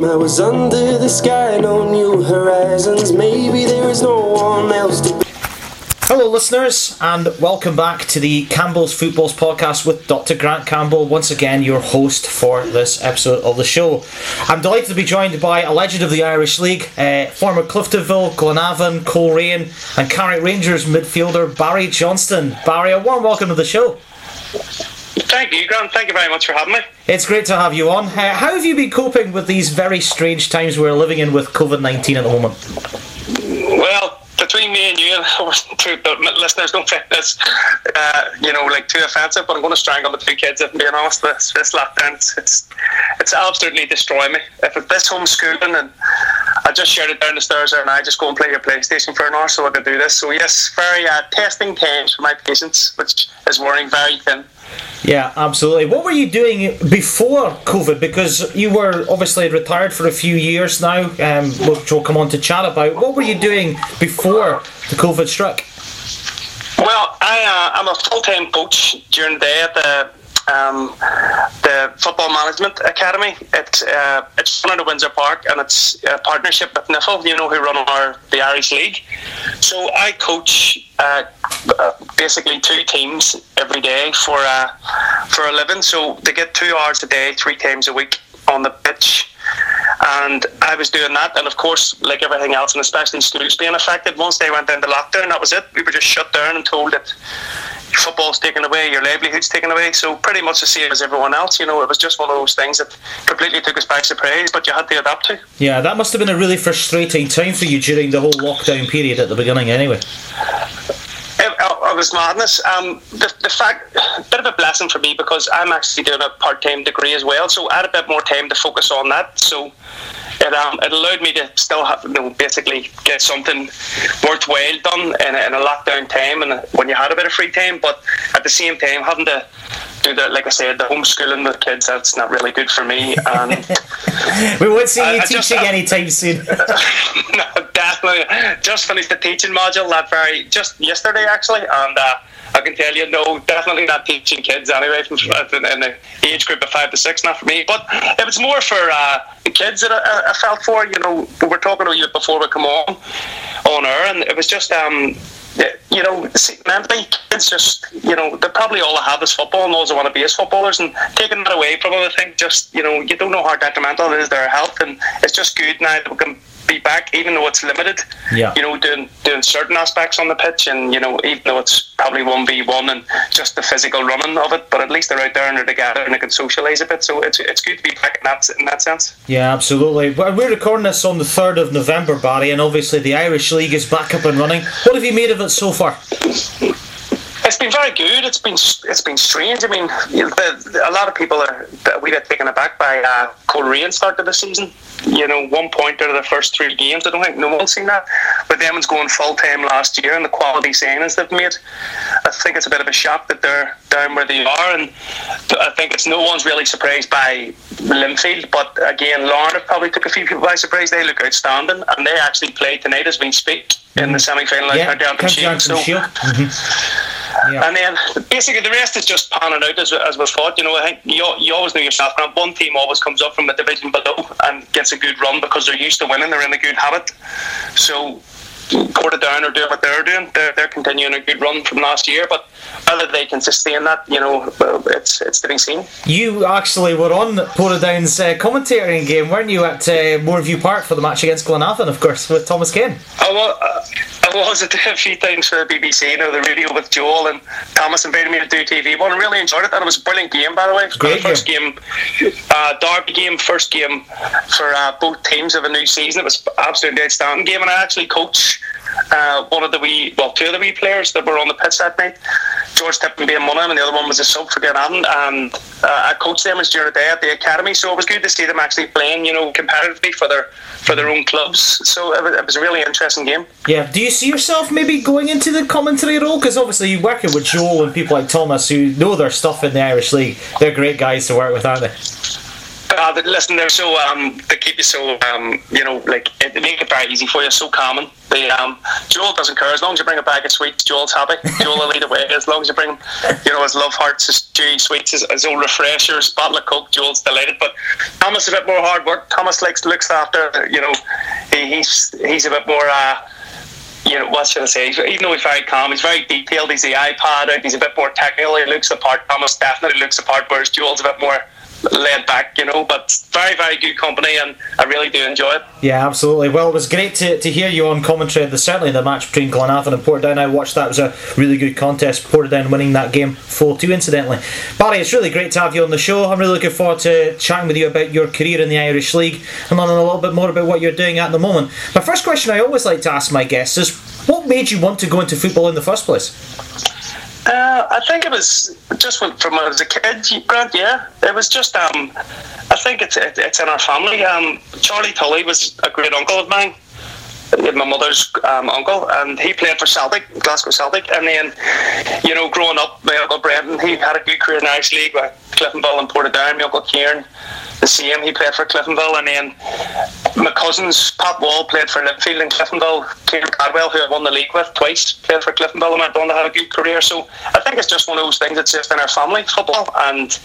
same. I was under the sky, no new horizons. Maybe there is no one else to. Hello, listeners, and welcome back to the Campbell's Footballs podcast with Dr. Grant Campbell, once again your host for this episode of the show. I'm delighted to be joined by a legend of the Irish League, uh, former Cliftonville, Glenavon, Coleraine, and Carrick Rangers midfielder Barry Johnston. Barry, a warm welcome to the show. Thank you, Grant. Thank you very much for having me. It's great to have you on. Uh, how have you been coping with these very strange times we're living in with COVID 19 at the moment? Well, between me and you, two listeners don't think this, uh, you know, like too offensive, but I'm going to strangle the two kids. If I'm being honest, this, this lockdown, it's, it's it's absolutely destroying me. If it's this homeschooling and I just shared it down the stairs there and I just go and play your PlayStation for an hour so I could do this. So yes, very uh, testing times for my patience, which is wearing very thin. Yeah, absolutely. What were you doing before COVID? Because you were obviously retired for a few years now, um, which we'll come on to chat about. What were you doing before the COVID struck? Well, I, uh, I'm a full time coach during the day at the um, the Football Management Academy. It's uh, it's run of Windsor Park and it's a partnership with NIFL, you know, who run our the Irish League. So I coach uh, basically two teams every day for uh, for a living. So they get two hours a day, three times a week on the pitch. And I was doing that, and of course, like everything else, and especially schools being affected, once they went into lockdown, that was it. We were just shut down and told that football's taken away, your livelihood's taken away. So pretty much the same as everyone else. You know, it was just one of those things that completely took us by surprise, but you had to adapt to. Yeah, that must have been a really frustrating time for you during the whole lockdown period at the beginning, anyway. It, it was madness. Um, the, the fact, a bit of a blessing for me because I'm actually doing a part time degree as well, so I had a bit more time to focus on that. So it, um, it allowed me to still have, you know, basically get something worthwhile done in a, in a lockdown time and when you had a bit of free time, but at the same time having to do the, like I said, the homeschooling with kids, that's not really good for me. And we won't see you I- I teaching just- I- anytime soon. no, definitely. Just finished the teaching module that very just yesterday actually, and uh, I can tell you, no, definitely not teaching kids anyway from in the age group of five to six, not for me. But it was more for uh, the kids that I, I felt for. You know, we were talking about you before we come on on air, and it was just um. You know, see, mentally, kids just, you know, they probably all have is football and all they want to be is footballers. And taking that away from them, I think just, you know, you don't know how detrimental it is to their health. And it's just good now that we can be back, even though it's limited. Yeah. You know, doing doing certain aspects on the pitch, and you know, even though it's probably one v one and just the physical running of it, but at least they're out there and they're together and they can socialise a bit. So it's it's good to be back in that in that sense. Yeah, absolutely. We're recording this on the 3rd of November, Barry, and obviously the Irish League is back up and running. What have you made of it so far? It's been very good. It's been it's been strange. I mean, the, the- a lot of people are we got taken aback by uh, Coleraine start of the season. You know, one point out of the first three games. I don't think no one's seen that. But them going full time last year, and the quality signings they've made. I think it's a bit of a shock that they're down where they are, and I think it's no one's really surprised by Linfield. But again, Larne probably took a few people by surprise. They look outstanding, and they actually play tonight as we speak in the semi final Yeah, of County County Championship. Antrim So-. Yeah. and then basically the rest is just panning out as, as we thought. You know, I think you, you always know yourself, Grant, one team always comes up from a division below and gets a good run because they're used to winning, they're in a good habit. So Portadown are doing what they're doing. They're, they're continuing a good run from last year, but whether they can sustain that, you know, it's it's to be seen. You actually were on Portadown's uh, commentating game, weren't you, at uh, Mourneview Park for the match against Glenavon, of course, with Thomas Kane? I was, uh, I was a few times for the BBC, you know, the radio with Joel and Thomas invited me to do TV one. I really enjoyed it, and it was a brilliant game, by the way. It was Great first game, uh, Derby game, first game for uh, both teams of a new season. It was absolutely outstanding game, and I actually uh, one of the wee, well, two of the wee players that were on the pitch that night. George Tippin being one of them, and the other one was a sub for Glenavon. And uh, I coached them as during the day at the academy, so it was good to see them actually playing, you know, competitively for their for their own clubs. So it was, it was a really interesting game. Yeah. Do you see yourself maybe going into the commentary role? Because obviously you're working with Joel and people like Thomas who know their stuff in the Irish League. They're great guys to work with, aren't they? Uh, listen, they're so um, they keep you so um, you know, like they make it very easy for you, so common. The um, Joel doesn't care as long as you bring a bag of sweets. Joel's happy. Joel will lead away as long as you bring, you know, his love hearts, his dewy sweets, his, his old refreshers, bottle of coke. Joel's delighted. But Thomas is a bit more hard work. Thomas likes looks after, you know, he, he's he's a bit more. Uh, you know, what should I say? Even though he's very calm, he's very detailed. He's the iPad out. He's a bit more technical. He looks the part. Thomas definitely looks the part, whereas Joel's a bit more laid back, you know, but very, very good company and I really do enjoy it. Yeah, absolutely. Well, it was great to, to hear you on commentary, the, certainly the match between Glenavon and Portadown. I watched that, it was a really good contest. Portadown winning that game 4 2, incidentally. Barry, it's really great to have you on the show. I'm really looking forward to chatting with you about your career in the Irish League and learning a little bit more about what you're doing at the moment. My first question I always like to ask my guests is what made you want to go into football in the first place? Uh, I think it was just when, from when I was a kid, Grant. Yeah, it was just. Um, I think it's it, it's in our family. Um, Charlie Tully was a great uncle of mine, my mother's um, uncle, and he played for Celtic, Glasgow Celtic. And then, you know, growing up, my uncle Brendan, he had a good career in the Irish League with Cliftonville and Portadown. My uncle Kieran, the same. He played for Cliftonville, and then my cousins, Pat Wall, played for Linfield and Cliftonville. Kieran Cadwell, who I won the league with twice, played for Cliftonville and went on to have a good career. So I think it's just one of those things that's just in our family, football. And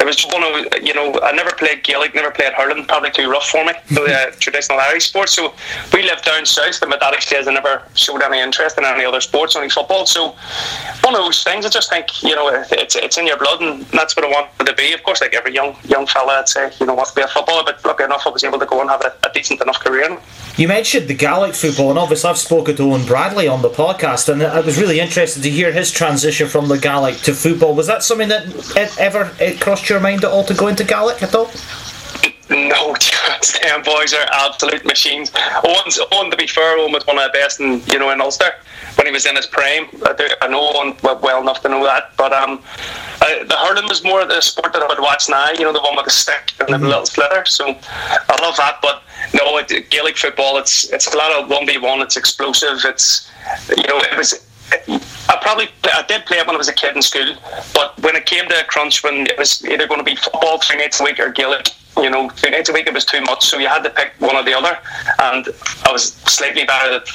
it was one of, you know, I never played Gaelic, never played hurling, probably too rough for me, the uh, traditional Irish sports. So we lived down south, but my dad says I never showed any interest in any other sports, only football. So one of those things, I just think, you know, it's, it's in your blood, and that's what I wanted to be. Of course, like every young young fella, I'd say, you know, wants to be a footballer, but lucky enough, I was able to go and have a, a decent enough career. You mentioned the Gaelic football, and obviously I've spoken to Owen Bradley on the podcast, and I was really interested to hear his transition from the Gaelic to football. Was that something that it ever it crossed your mind at all to go into Gaelic at all? No chance. Them boys are absolute machines. Owen's, Owen, to be fair, Owen was one of the best in you know in Ulster when he was in his prime. I, do, I know Owen well enough to know that. But um, I, the hurling was more the sport that I would watch now. You know, the one with the stick and the mm-hmm. little splitter. So I love that. But no, it, Gaelic football. It's it's a lot of one v one. It's explosive. It's you know it was. I probably I did play it when I was a kid in school, but when it came to a crunch, when it was either going to be football three nights a week or Gaelic, you know, two nights a week it was too much, so you had to pick one or the other. And I was slightly better at,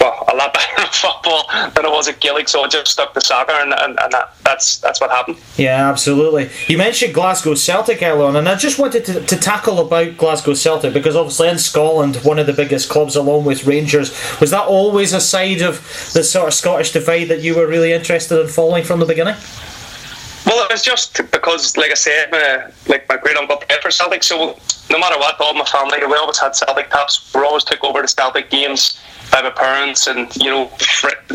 well, a lot better at football than I was at Gaelic, so I just stuck to soccer, and, and, and that, that's that's what happened. Yeah, absolutely. You mentioned Glasgow Celtic earlier on, and I just wanted to, to tackle about Glasgow Celtic because obviously in Scotland, one of the biggest clubs along with Rangers, was that always a side of the sort of Scottish divide that you were really interested in following from the beginning? Well, it was just because, like I said, my, like my great uncle played for Celtic, so no matter what, all my family, we always had Celtic tops. We always took over the Celtic games by my parents, and you know,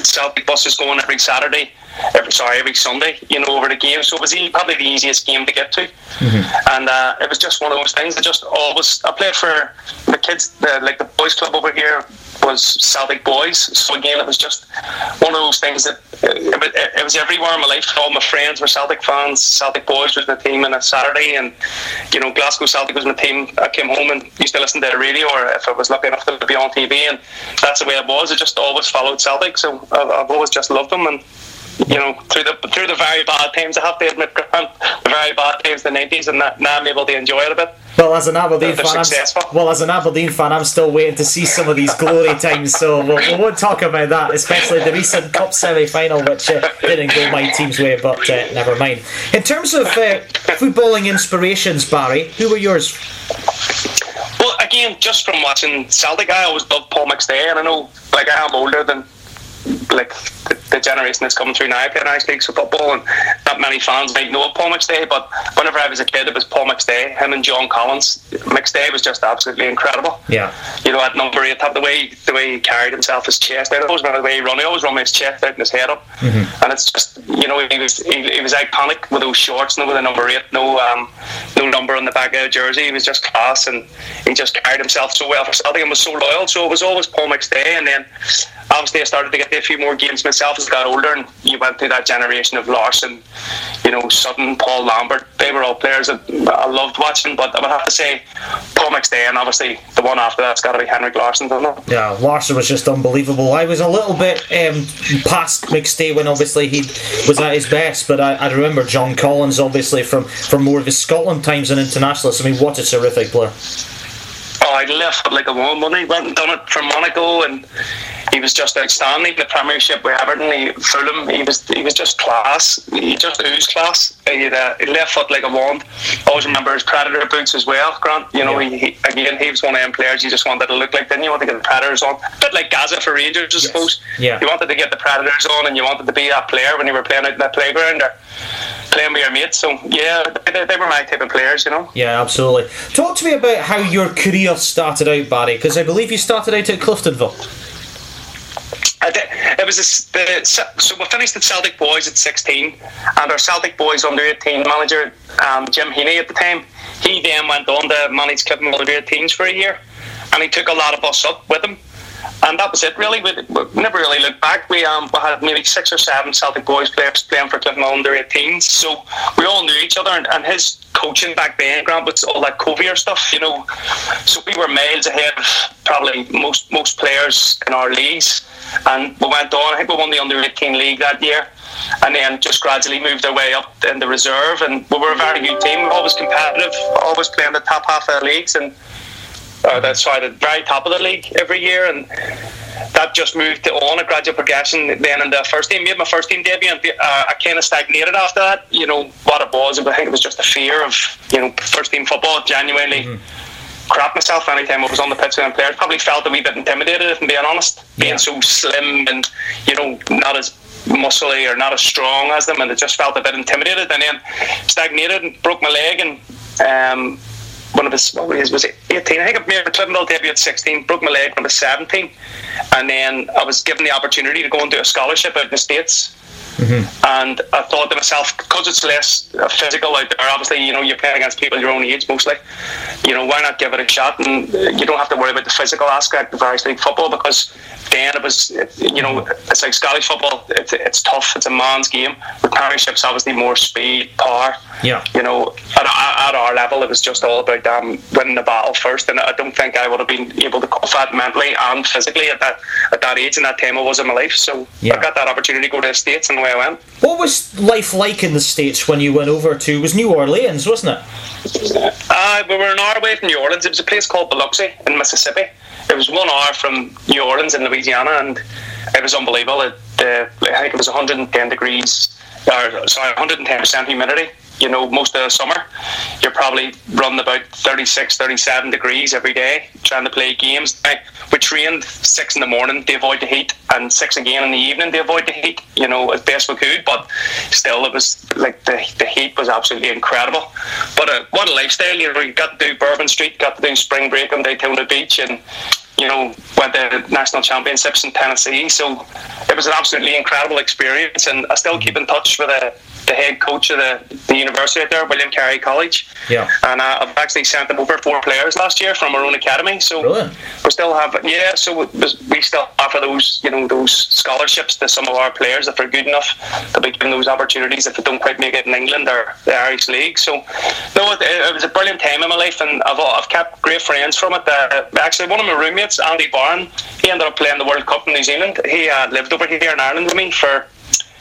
Celtic buses going every Saturday, every sorry, every Sunday, you know, over the game. So it was probably the easiest game to get to, mm-hmm. and uh, it was just one of those things. I just always I played for the kids, the, like the boys club over here was Celtic boys. So again, it was just one of those things that it, it, was everywhere in my life. All my friends were Celtic fans. Celtic boys was my team on a Saturday, and you know Glasgow Celtic was my team. I came home and used to listen to the radio, or if I was lucky enough to be on TV, and that's the way it was. I just always followed Celtic, so I've, I've always just loved them and you know, through the through the very bad times, I have to admit, Grant, the very bad times, the nineties, and that, now I'm able to enjoy it a bit. Well, as an Aberdeen fan, I'm, well, as an Aberdeen fan, I'm still waiting to see some of these glory times. So we'll, we won't talk about that, especially the recent Cup semi-final, which uh, didn't go my team's way. But uh, never mind. In terms of uh, footballing inspirations, Barry, who were yours? Well, again, just from watching Celtic, I always loved Paul McStay, and I know, like, I am older than like the, the, generation that's coming through now playing Irish League football, and not many fans might know of Paul McStay. But whenever I was a kid, it was Paul McStay, him and John Collins. McStay was just absolutely incredible. Yeah, you know, at number eight, the way the way he carried himself, his chest out. I always remember the way he run. He always run with his chest out and his head up, mm-hmm. and it's just you know he was he, he, was iconic with those shorts, no with the number eight, no um, no number on the back of the jersey. He was just class, and he just carried himself so well for Celtic and was so loyal. So it was always Paul McStay, and then obviously I started to get a few more games myself as I got older, and you went through that generation of Larsson, you know, Sutton, Paul Lambert. They were all players that I loved watching. But I would have to say, Paul McStay, and obviously the one after that's got to be Henrik Larsson, doesn't? Yeah, Larsson was just unbelievable. I was a little bit um, past McStay when obviously he was at his best, but I, I remember John Collins obviously from from more of his Scotland times and internationalists. I mean, what a terrific player. Oh, I left foot like a one money. Went and done it from Monaco, and he was just outstanding. The Premiership with Everton, he, Fulham, he was he was just class. He just oozed class. He had a left foot like a wand. I always remember his Predator boots as well, Grant. You know, Yeah. he, he again he was one of them players you just wanted to look like. Didn't you want to get the Predators on? A bit like Gaza for Rangers, I suppose. Yeah. You wanted to get the Predators on, and you wanted to be that player when you were playing out in that playground or playing with your mates. So yeah, they, they were my type of players, you know. Yeah, absolutely. Talk to me about how your career started out, Barry, because I believe you started out at Cliftonville. I did, it was a, the, so we finished at Celtic Boys at 16, and our Celtic Boys under 18 manager um, Jim Heaney at the time, he then went on to manage Clifton under 18s for a year, and he took a lot of us up with him. And that was it, really. We, we never really looked back. We um we had maybe six or seven Celtic boys players playing for Clifton under 18s, so we all knew each other. And, and his coaching back then, Grant, was all that Coerver stuff, you know. So we were miles ahead of probably most most players in our leagues. And we went on. I think we won the under 18 league that year, and then just gradually moved our way up in the reserve. And we were a very good team. Always competitive, always playing the top half of the leagues, and uh, that's why the very top of the league every year, and that just moved on a gradual progression. Then in the first team, made my first team debut, and uh, I kind of stagnated after that. You know what it was, I think it was just a fear of you know first team football. Genuinely crap myself anytime I was on the pitch with them players. Probably felt a wee bit intimidated, if I'm being honest, being Yeah. so slim and you know not as muscly or not as strong as them, and it just felt a bit intimidated. And then stagnated and broke my leg and. Um, when of was what was, was it 18? I think I made a Cliftonville debut at 16, broke my leg when I was 17, and then I was given the opportunity to go and do a scholarship out in the States. And I thought to myself, because it's less uh, physical out there, obviously, you know, you're playing against people your own age mostly. You know, why not give it a shot? And uh, you don't have to worry about the physical aspect of Irish League football because then it was, you know, it's like Scottish football, it's, it's tough, it's a man's game. The Premiership's obviously more speed, power. Yeah. You know, at, at our level, it was just all about um, winning the battle first. And I don't think I would have been able to cope that mentally and physically at that at that age and that time I was in my life. So Yeah. I got that opportunity to go to the States and away I went. What was life like in the States when you went over to, it was New Orleans, wasn't it? Uh, we were an hour away from New Orleans. It was a place called Biloxi in Mississippi. It was one hour from New Orleans in Louisiana, and it was unbelievable. It, uh, I think it was 110 degrees, or sorry, 110 percent humidity. You know, most of the summer, you're probably running about 36, 37 degrees every day trying to play games. We trained six in the morning to avoid the heat, and six again in the evening to avoid the heat. You know, as best we could, but still, it was like the, the heat was absolutely incredible. But uh, what a lifestyle! You know, you got to do Bourbon Street, got to do spring break on Daytona Beach, and you know, went to national championships in Tennessee. So it was an absolutely incredible experience, and I still keep in touch with the, the head coach of the, the university there, William Carey College. Yeah. And uh, I've actually sent them over four players last year from our own academy. So Brilliant. we still have, yeah. So we, we still offer those, you know, those scholarships to some of our players if they're good enough to be given those opportunities if they don't quite make it in England or the Irish League. So no, it, it was a brilliant time in my life, and I've, I've kept great friends from it. Uh, actually, one of my roommates, Andy Barron, he ended up playing the World Cup in New Zealand. He uh, lived over here in Ireland with me for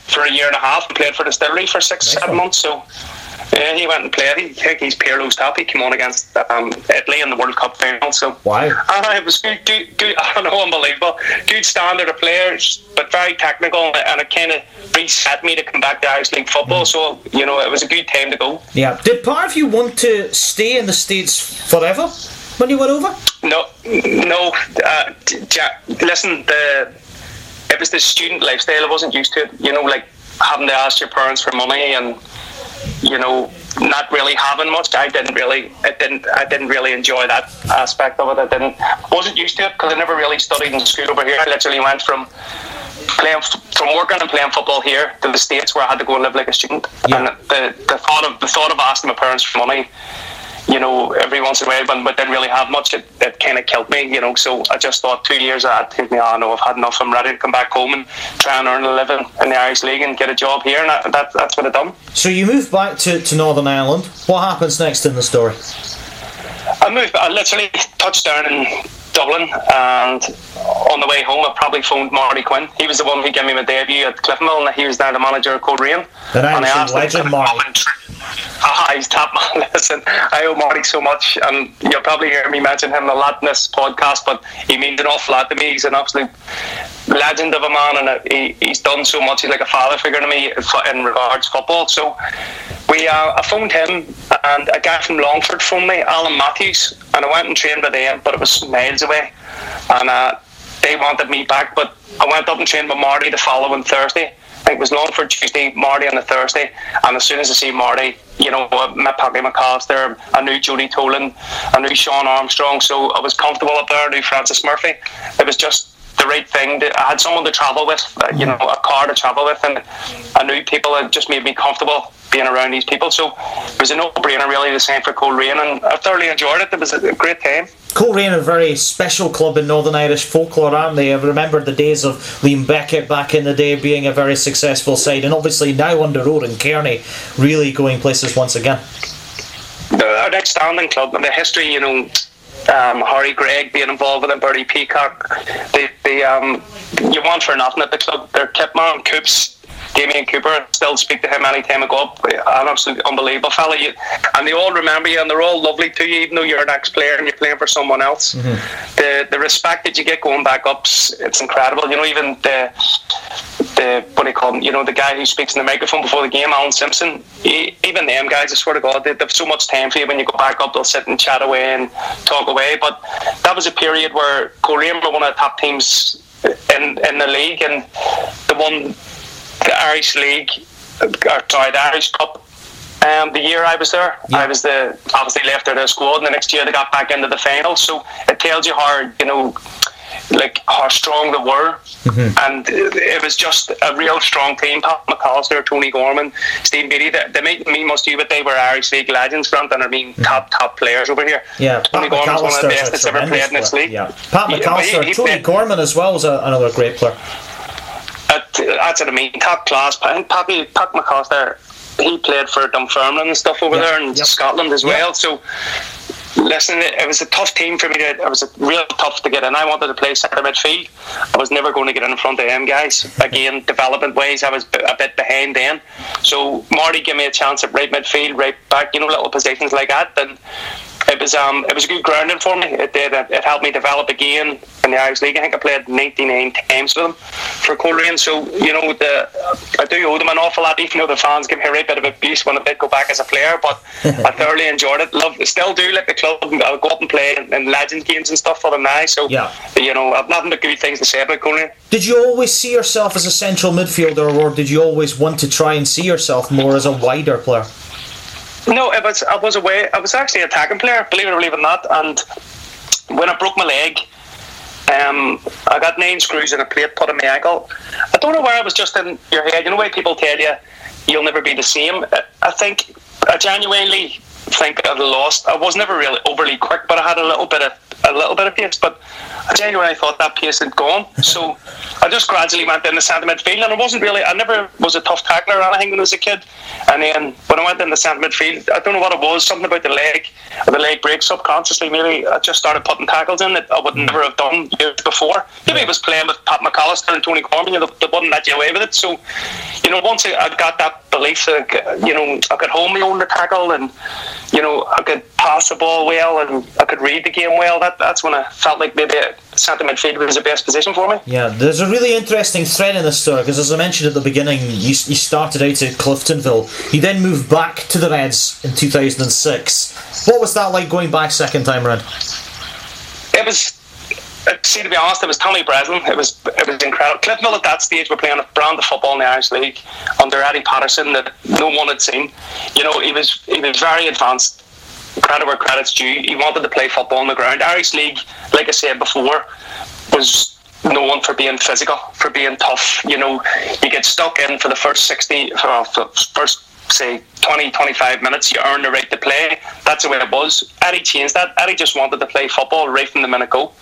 for a year and a half and played for the Distillery for six, Nice seven one. months. So yeah, he went and played. He, I think he's Pirlo's top. He came on against um, Italy in the World Cup final. So Wow. uh, it was good, good, good. I don't know, unbelievable. Good standard of players, but very technical, and it kind of reset me to come back to Irish League football. So you know, it was a good time to go. Yeah. Did part of you want to stay in the States forever when you went over? No, no. Uh, j- j- listen, the it was the student lifestyle. I wasn't used to it. You know, like having to ask your parents for money and you know not really having much. I didn't really. I didn't. I didn't really enjoy that aspect of it. I didn't. wasn't used to it because I never really studied in school over here. I literally went from playing from working and playing football here to the states where I had to go and live like a student. Yeah. And the, the thought of the thought of asking my parents for money you know, every once in a while, but, but didn't really have much. It, it kind of killed me, you know. So I just thought two years I'd take me on. Oh, I've had enough. I'm ready to come back home and try and earn a living in the Irish League and get a job here. And that, that that's what I've done. So you moved back to, to Northern Ireland. What happens next in the story? I moved. I literally touched down in Dublin, and on the way home, I probably phoned Marty Quinn. He was the one who gave me my debut at Cliftonville, and he was now the manager of Coleraine. The Irish legend, Marty. Ah, he's top man. Listen, I owe Marty so much, and you'll probably hear me mention him a lot in this podcast. But he means an awful lot to me. He's an absolute legend of a man, and he, he's done so much. He's like a father figure to me in regards football. So we, uh, I phoned him, and a guy from Longford phoned me, Alan Matthews, and I went and trained with them, but it was miles away, and uh, they wanted me back. But I went up and trained with Marty the following Thursday. I think it was Longford Tuesday, Marty on the Thursday, and as soon as I see Marty, you know, I met Paddy McAllister, I knew Jody Tolan, I knew Sean Armstrong, so I was comfortable up there. I knew Francis Murphy. It was just the right thing. To, I had someone to travel with, uh, you know, a car to travel with, and I knew people. It just made me comfortable being around these people. So it was a no-brainer, really, the same for Coleraine, and I thoroughly enjoyed it. It was a great time. Coleraine, a very special club in Northern Irish folklore, aren't they? I've remembered the days of Liam Beckett back in the day being a very successful side, and obviously now under Oran Kearney, really going places once again. An outstanding club, and the history, you know, um, Harry Gregg being involved with them, Bertie Peacock. They, they, um, you want for nothing at the club. Their tip man, Coops, Damien Cooper, still speak to him anytime I go up. An absolutely unbelievable fella. You, and they all remember you and they're all lovely to you, even though you're an ex player and you're playing for someone else. Mm-hmm. The the respect that you get going back up, it's incredible. You know, even the the what do you call him? You know, the guy who speaks in the microphone before the game, Alan Simpson. He, even them guys, I swear to God, they, they have so much time for you. When you go back up, they'll sit and chat away and talk away. But that was a period where Coleraine were one of the top teams in in the league, and the one the Irish League, or sorry, the Irish Cup. Um, the year I was there, yeah. I was the obviously left there the squad, and the next year they got back into the final. So it tells you how you know like how strong they were, mm-hmm. and it was just a real strong team. Pat McAllister, Tony Gorman, Steve Beattie. They, they made me must you, but they were Irish League legends, Grant, and I mean mm-hmm. top top players over here. Yeah, Tony Pat Gorman's one of the best that's ever played in this league. Yeah, Pat McAllister, yeah, he, he Tony played, Gorman as well was a, another great player. That's what I mean. Top class. I think Pappy, Pat McAllister, he played for Dunfermline and stuff over there in yep. Scotland as yep. well. So listen, it was a tough team for me. To, it was real tough to get in. I wanted to play centre midfield. I was never going to get in front of them guys. Again, development ways, I was a bit behind then. So Marty gave me a chance at right midfield, right back, you know, little positions like that. And it was um it was a good grounding for me. It did. It helped me develop again in the Irish League. I think I played 99 times with them for Coleraine. So you know, the I do owe them an awful lot. Even though the fans give me a right bit of abuse when I did go back as a player, but I thoroughly enjoyed it. Love, still do like the club. I'll go up and play in, in legend games and stuff for them now. So yeah. you know, I've nothing but good things to say about Coleraine. Did you always see yourself as a central midfielder, or did you always want to try and see yourself more as a wider player? No, it was I was away. I was actually a attacking player, believe it or believe it not. And when I broke my leg, um, I got nine screws and a plate put in my ankle. I don't know where I was just in your head. You know, why people tell you you'll never be the same. I think I genuinely think I lost. I was never really overly quick, but I had a little bit of a little bit of pace. But I genuinely thought that pace had gone. So I just gradually went in the centre midfield, and I wasn't really. I never was a tough tackler or anything when I was a kid. And then when I went in the centre midfield, I don't know what it was. Something about the leg, the leg break subconsciously. Maybe I just started putting tackles in that I would never have done years before. Maybe I was playing with Pat McAllister and Tony Gorman. You know, they wouldn't let you away with it. So you know, once I got that belief that you know I could hold my own the tackle and you know I could pass the ball well and I could read the game well. That that's when I felt like maybe centre midfield was the best position for me. Yeah, there's a really interesting thread in this story because, as I mentioned at the beginning, you, you started out at Cliftonville. You then moved back to the Reds in 2006. What was that like going back second time around? It was. Uh, see, to be honest, it was Tommy Breslin. It was it was incredible. Cliftonville at that stage were playing a brand of football in the Irish League under Eddie Patterson that no one had seen. You know, he was he was very advanced credit where credit's due. He wanted to play football on the ground. Irish League, like I said before, was known for being physical, for being tough. You know, you get stuck in for the first 60, for, for first say 20, 25 minutes, you earn the right to play. That's the way it was. Eddie changed that. Eddie just wanted to play football right from the minute go.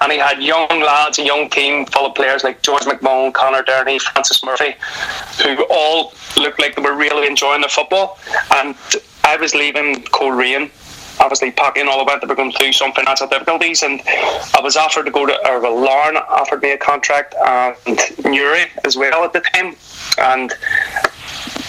And he had young lads, a young team full of players like George McMullen, Connor Derny, Francis Murphy, who all looked like they were really enjoying the football. And I was leaving Coleraine obviously Packing all about were going through some financial difficulties and I was offered to go to or Larne offered me a contract and Newry as well at the time and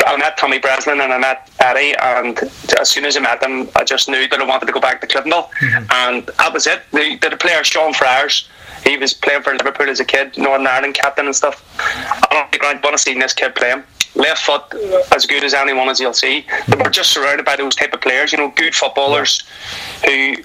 I met Tommy Breslin and I met Eddie, and as soon as I met them, I just knew that I wanted to go back to Cliftonville, mm-hmm. and that was it. The, the player Sean Friars, he was playing for Liverpool as a kid, Northern Ireland captain and stuff. I don't think I'd want to see this kid play him left foot as good as anyone as you'll see. We're just surrounded by those type of players, you know, good footballers who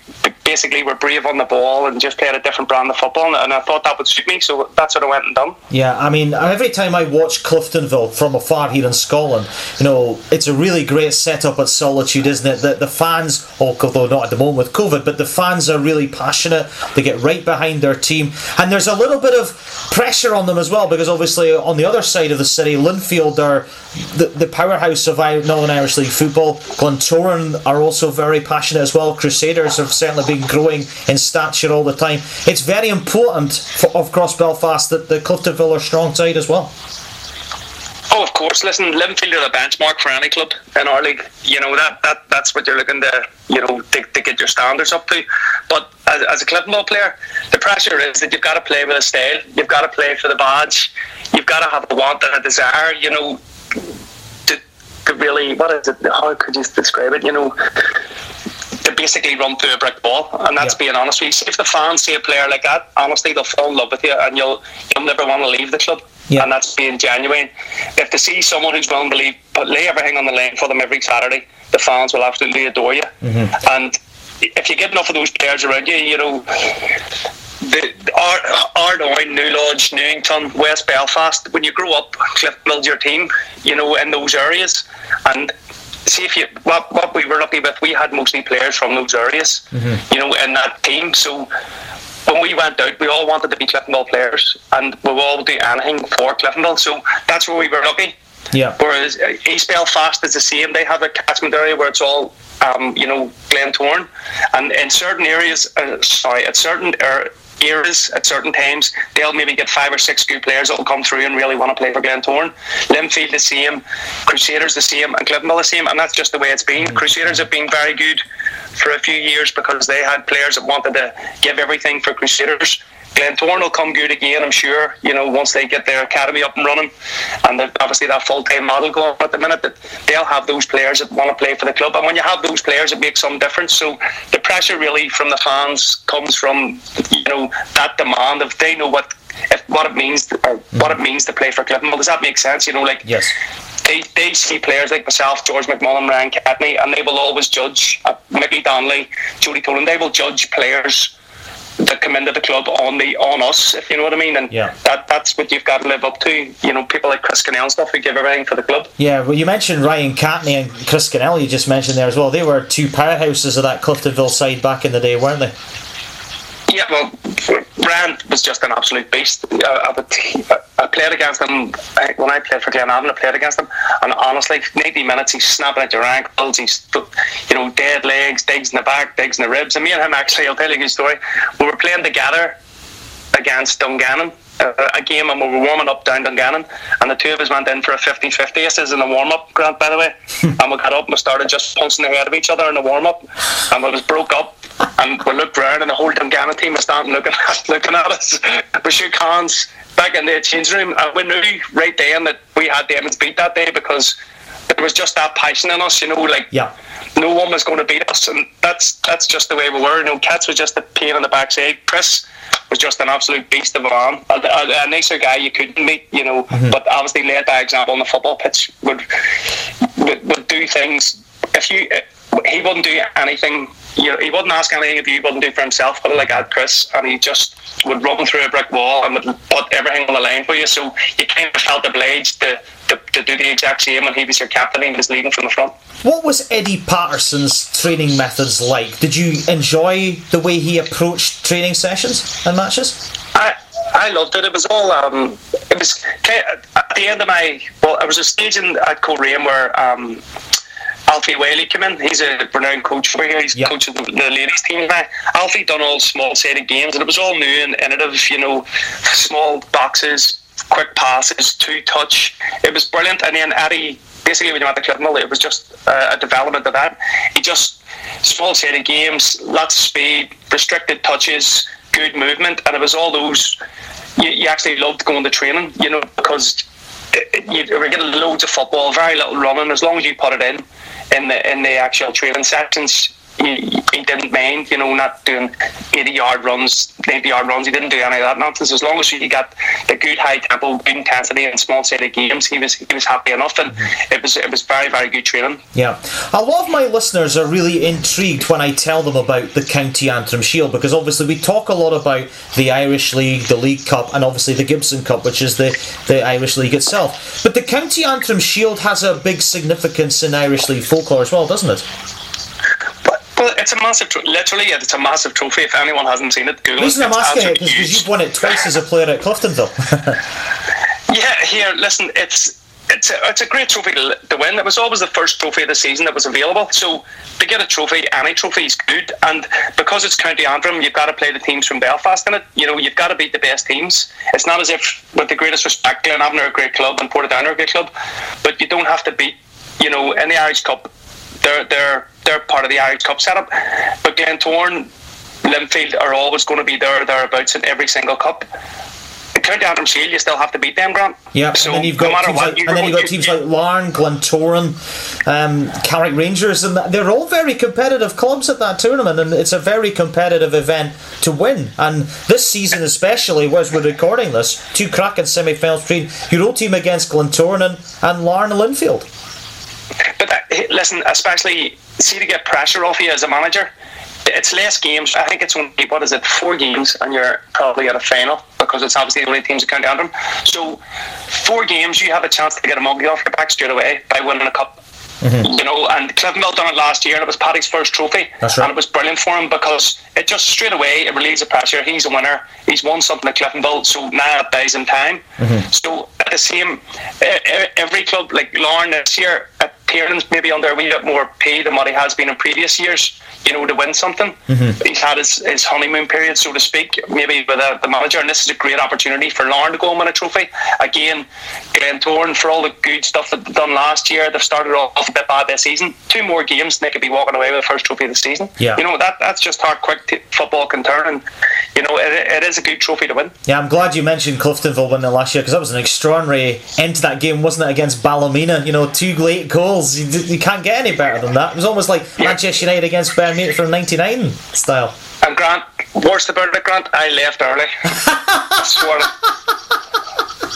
basically were brave on the ball and just played a different brand of football. And I thought that would suit me, so that's what I went and done. Yeah, I mean, every time I watch Cliftonville from afar here in Scotland, you know, it's a really great setup at Solitude, isn't it? The, the fans, oh, although not at the moment with COVID, but the fans are really passionate. They get right behind their team, and there's a little bit of pressure on them as well because obviously on the other side of the city, Linfield are the, the powerhouse of Northern Irish League football. Glentoran are also very passionate as well. Crusaders have certainly been growing in stature all the time. It's very important for, of course, Belfast that the Cliftonville are strong side as well. Oh, of course. Listen, Linfield are the benchmark for any club in our league. You know that, that that's what you're looking to you know to, to get your standards up to. But as, as a Cliftonville player, the pressure is that you've got to play with a style. You've got to play for the badge. You've got to have a want and a desire. You know, to, to really what is it? How could you describe it? You know to basically run through a brick wall, and that's yeah. being honest with you. If the fans see a player like that, honestly, they'll fall in love with you, and you'll you'll never want to leave the club. Yeah. And that's being genuine. If they see someone who's willing to leave, but lay everything on the line for them every Saturday, the fans will absolutely adore you. Mm-hmm. And if you get enough of those players around you, you know, the Ardoyne, New Lodge, Newington, West Belfast, when you grow up, Cliff builds your team, you know, in those areas. And see if you what, what we were lucky with, we had mostly players from those areas, mm-hmm. you know, in that team. So when we went out, we all wanted to be Cliftonville players, and we all do anything for Cliftonville. So that's where we were lucky. Yeah. Whereas uh, East Belfast is the same. They have a catchment area where it's all, um, you know, Glentoran, and in certain areas, uh, sorry, at certain er, eras at certain times, they'll maybe get five or six good players that will come through and really want to play for Glentoran. Linfield the same, Crusaders the same, and Cliftonville the same, and that's just the way it's been. Crusaders have been very good for a few years because they had players that wanted to give everything for Crusaders. Glentoran will come good again, I'm sure. You know, once they get their academy up and running, and obviously that full time model going at the minute, that they'll have those players that want to play for the club. And when you have those players, it makes some difference. So the pressure really from the fans comes from you know that demand of they know what if, what it means or what it means to play for Clifton. Well, does that make sense? You know, like yes. They, they see players like myself, George McMullen, Ryan Catney, and they will always judge uh, Mickey Donnelly, Jody Tolan. They will judge players that come into the club on the on us, if you know what I mean. And yeah. that that's what you've got to live up to. You know, people like Chris Scannell and stuff who give everything for the club. Yeah, well, you mentioned Ryan Catney and Chris Scannell. You just mentioned there as well. They were two powerhouses of that Cliftonville side back in the day, weren't they? Yeah, well, Rand was just an absolute beast. Uh, I, I, uh, I played against him when I played for Glenavon. I played against him, and honestly, 90 minutes, he's snapping at your ankles. He's, you know, dead legs, digs in the back, digs in the ribs. And me and him actually, I'll tell you a good story. We were playing together against Dungannon Eh, a game and we were warming up down Dungannon and the two of us went in for a 50-50 this is in the warm-up Grant by the way. And we got up and we started just punching the head of each other in the warm-up and we was broke up and we looked round and the whole Dungannon team was standing looking at, looking at us. We shook hands back in the changing room and we knew right then that we had Damon's beat that day because there was just that passion in us you know like yeah no one was going to beat us and that's that's just the way we were you know Cats was just a pain in the backside Chris was just an absolute beast of a man. A, a, a nicer guy you couldn't meet, you know, mm-hmm. but obviously led by example on the football pitch would, would, would do things. If you, he wouldn't do anything you know, he wouldn't ask anything he wouldn't do for himself, but like that, Chris, and he just would run through a brick wall and would put everything on the line for you. So you kind of felt obliged to, to, to do the exact same when he was your captain and he was leading from the front. What was Eddie Patterson's training methods like? Did you enjoy the way he approached training sessions and matches? I I loved it. It was all um, it was at the the end of my well, I was a stage in at Coleraine where um, Alfie Wylie came in. He's a renowned coach over here. He's Yep. coaching the, the ladies team now. Alfie done all small sided games, and it was all new and innovative. You know, small boxes, quick passes, two touch. It was brilliant. And then Eddie, basically when you went to Cliftonville, it was just uh, a development of that. He just small sided games, lots of speed, restricted touches, good movement, and it was all those. You, you actually loved going to training, you know, because you were getting loads of football, very little running. As long as you put it in, in the in the actual training sections, he, he didn't mind. You know, not doing eighty yard runs, ninety yard runs. He didn't do any of that nonsense. As long as you got the good high tempo, good intensity, and small sided games, he was he was happy enough, and mm-hmm. it was it was very very good training. Yeah. A lot of my listeners are really intrigued when I tell them about the County Antrim Shield because obviously we talk a lot about the Irish League, the League Cup, and obviously the Gibson Cup, which is the, the Irish League itself. But the County Antrim Shield has a big significance in Irish League folklore as well, doesn't it? Well, it's a massive, tro- literally, it's a massive trophy. If anyone hasn't seen it, Google The reason it. I'm asking it because you've won it twice as a player at Cliftonville. Yeah, here, listen, it's it's a, it's a great trophy to, to win. It was always the first trophy of the season that was available. So to get a trophy, any trophy is good. And because it's County Antrim, you've got to play the teams from Belfast in it. You know, you've got to beat the best teams. It's not as if, with the greatest respect, Glenavon are a great club and Portadown are a great club, but you don't have to beat, you know, in the Irish Cup, they're, they're, they're part of the Irish Cup setup. But Glentoran, Linfield are always going to be there, thereabouts in every single cup. County Antrim Shield, you still have to beat them, Grant. Yeah, So and then you've no got matter teams what, like, you and then you've got teams like Larne, Glentoran, um, Carrick Rangers, and they're all very competitive clubs at that tournament, and it's a very competitive event to win. And this season, especially, as we're recording this, two cracking semi-finals between your old team against Glentoran and, and Larne Linfield. But uh, hey, listen, especially see to get pressure off you as a manager. It's less games. I think it's only what is it, four games, and you're probably at a final because it's obviously the only teams that count down them. So, four games, you have a chance to get a monkey off your back straight away by winning a cup. You know, and Cliftonville done it last year, and it was Paddy's first trophy, That's right. and it was brilliant for him because it just straight away it relieves the pressure. He's a winner. He's won something at Cliftonville, so now it buys him time. So at the same, every club like Larne this year maybe under a wee bit more pay than what he has been in previous years. You know, to win something, mm-hmm. he's had his, his honeymoon period, so to speak, maybe with the, the manager, and this is a great opportunity for Larne to go and win a trophy again. Glentoran for all the good stuff that they've done last year, they've started off a bit bad this season. Two more games, and they could be walking away with the first trophy of the season. Yeah. you know that that's just how quick t- football can turn, and you know it, it is a good trophy to win. Yeah, I'm glad you mentioned Cliftonville winning last year because that was an extraordinary end to that game, wasn't it? Against Ballymena, you know, two late goals. You, you can't get any better than that. It was almost like Manchester United against Birmingham from '99 style. And Grant, worst about it, Grant, I left early. I swear.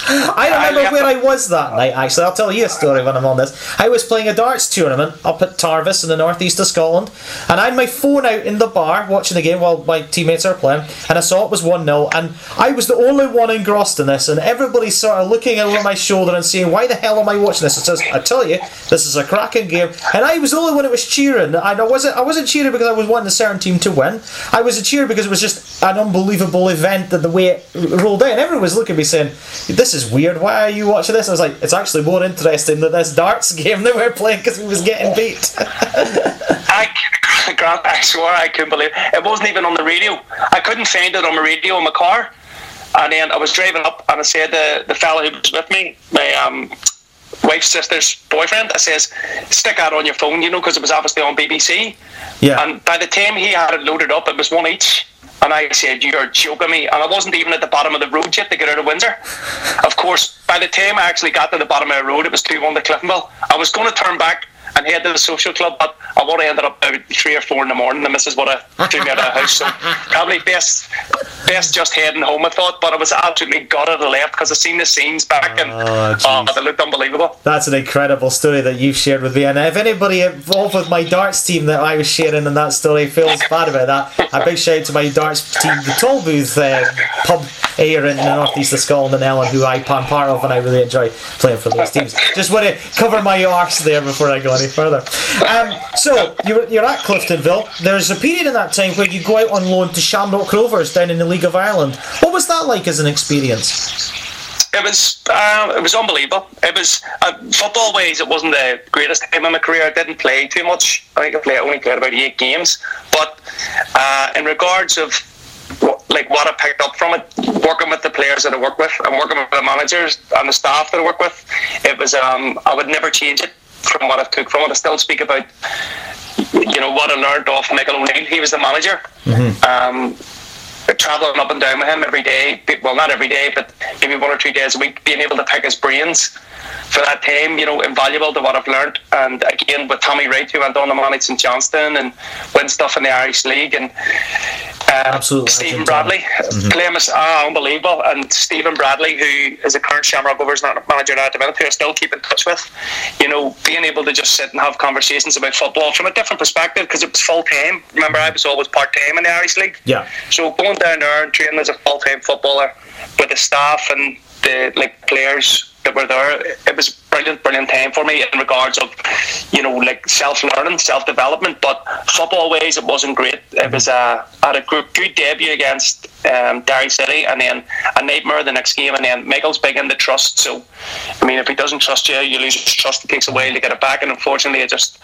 I remember left- where I was that night. Actually, I'll tell you a story when I'm on this. I was playing a darts tournament up at Tarves in the northeast of Scotland, and I had my phone out in the bar watching the game while my teammates are playing, and I saw it was one 0 and I was the only one engrossed in this, and everybody's sort of looking over my shoulder and saying, "Why the hell am I watching this?" It says, "I tell you, this is a cracking game," and I was the only one that was cheering. I wasn't. I wasn't cheering because I was wanting a certain team to win. I was a cheer because it was just an unbelievable event that the way it rolled out. And everyone was looking at me saying, "This is weird. Why are you watching this?" I was like, "It's actually more interesting than this darts game that we're playing because we was getting beat." I, Grant, I swear I couldn't believe it. It wasn't even on the radio. I couldn't find it on the radio in my car. And then I was driving up and I said the the fella who was with me, my um, wife's sister's boyfriend, I says, stick that on your phone, you know, because it was obviously on BBC. Yeah. And by the time he had it loaded up, it was one each. And I said, You're joking me. And I wasn't even at the bottom of the road yet to get out of Windsor. Of course, by the time I actually got to the bottom of the road, it was 2 1 to Cliftonville. I was going to turn back and head to the social club, but I would have ended up about 3 or 4 in the morning. The missus would have threw me out of the house. So probably best best just heading home, I thought. But I was absolutely gutted I left because I seen the scenes back and Oh, jeez. they looked unbelievable. That's an incredible story that you've shared with me. And if anybody involved with my darts team that I was sharing in that story feels bad about that, a big shout out to my darts team, the Tollbooth uh, pub here in the northeast of Scotland and Ellon, who I am part of, and I really enjoy playing for those teams. Just want to cover my arse there before I go any further. Um, so you're, you're at Cliftonville. There's a period in that time where you go out on loan to Shamrock Rovers down in the League of Ireland. What was that like as an experience? it was uh, it was unbelievable. It was uh, football ways. It wasn't the greatest time in my career. I didn't play too much. I think I played, only played about eight games. But uh, in regards of like what I picked up from it, working with the players that I work with, and working with the managers and the staff that I work with, it was um, I would never change it from what I took from it. I still speak about you know what I learned off Michael O'Neill. He was the manager. Mm-hmm. Um, traveling up and down with him every day. Well, not every day, but maybe one or two days a week. Being able to pick his brains for that time, you know, invaluable to what I've learned. And again, with Tommy Wright, who went on to manage St Johnstone and win stuff in the Irish League, and uh, Absolutely. Stephen Bradley, mm-hmm. playing uh, unbelievable. And Stephen Bradley, who is a current Shamrock Rovers manager at the minute, who I still keep in touch with, you know, being able to just sit and have conversations about football from a different perspective because it was full time. Remember, I was always part time in the Irish League. Yeah. So going down there and training as a full time footballer with the staff and the like players that were there. It was brilliant, brilliant time for me in regards of, you know, like self learning, self development. But football ways, it wasn't great. It was a had a good, good debut against um, Derry City, and then a nightmare the next game, and then Michael's big into trust. So, I mean, if he doesn't trust you, you lose trust. It takes a while to get it back, and unfortunately, I just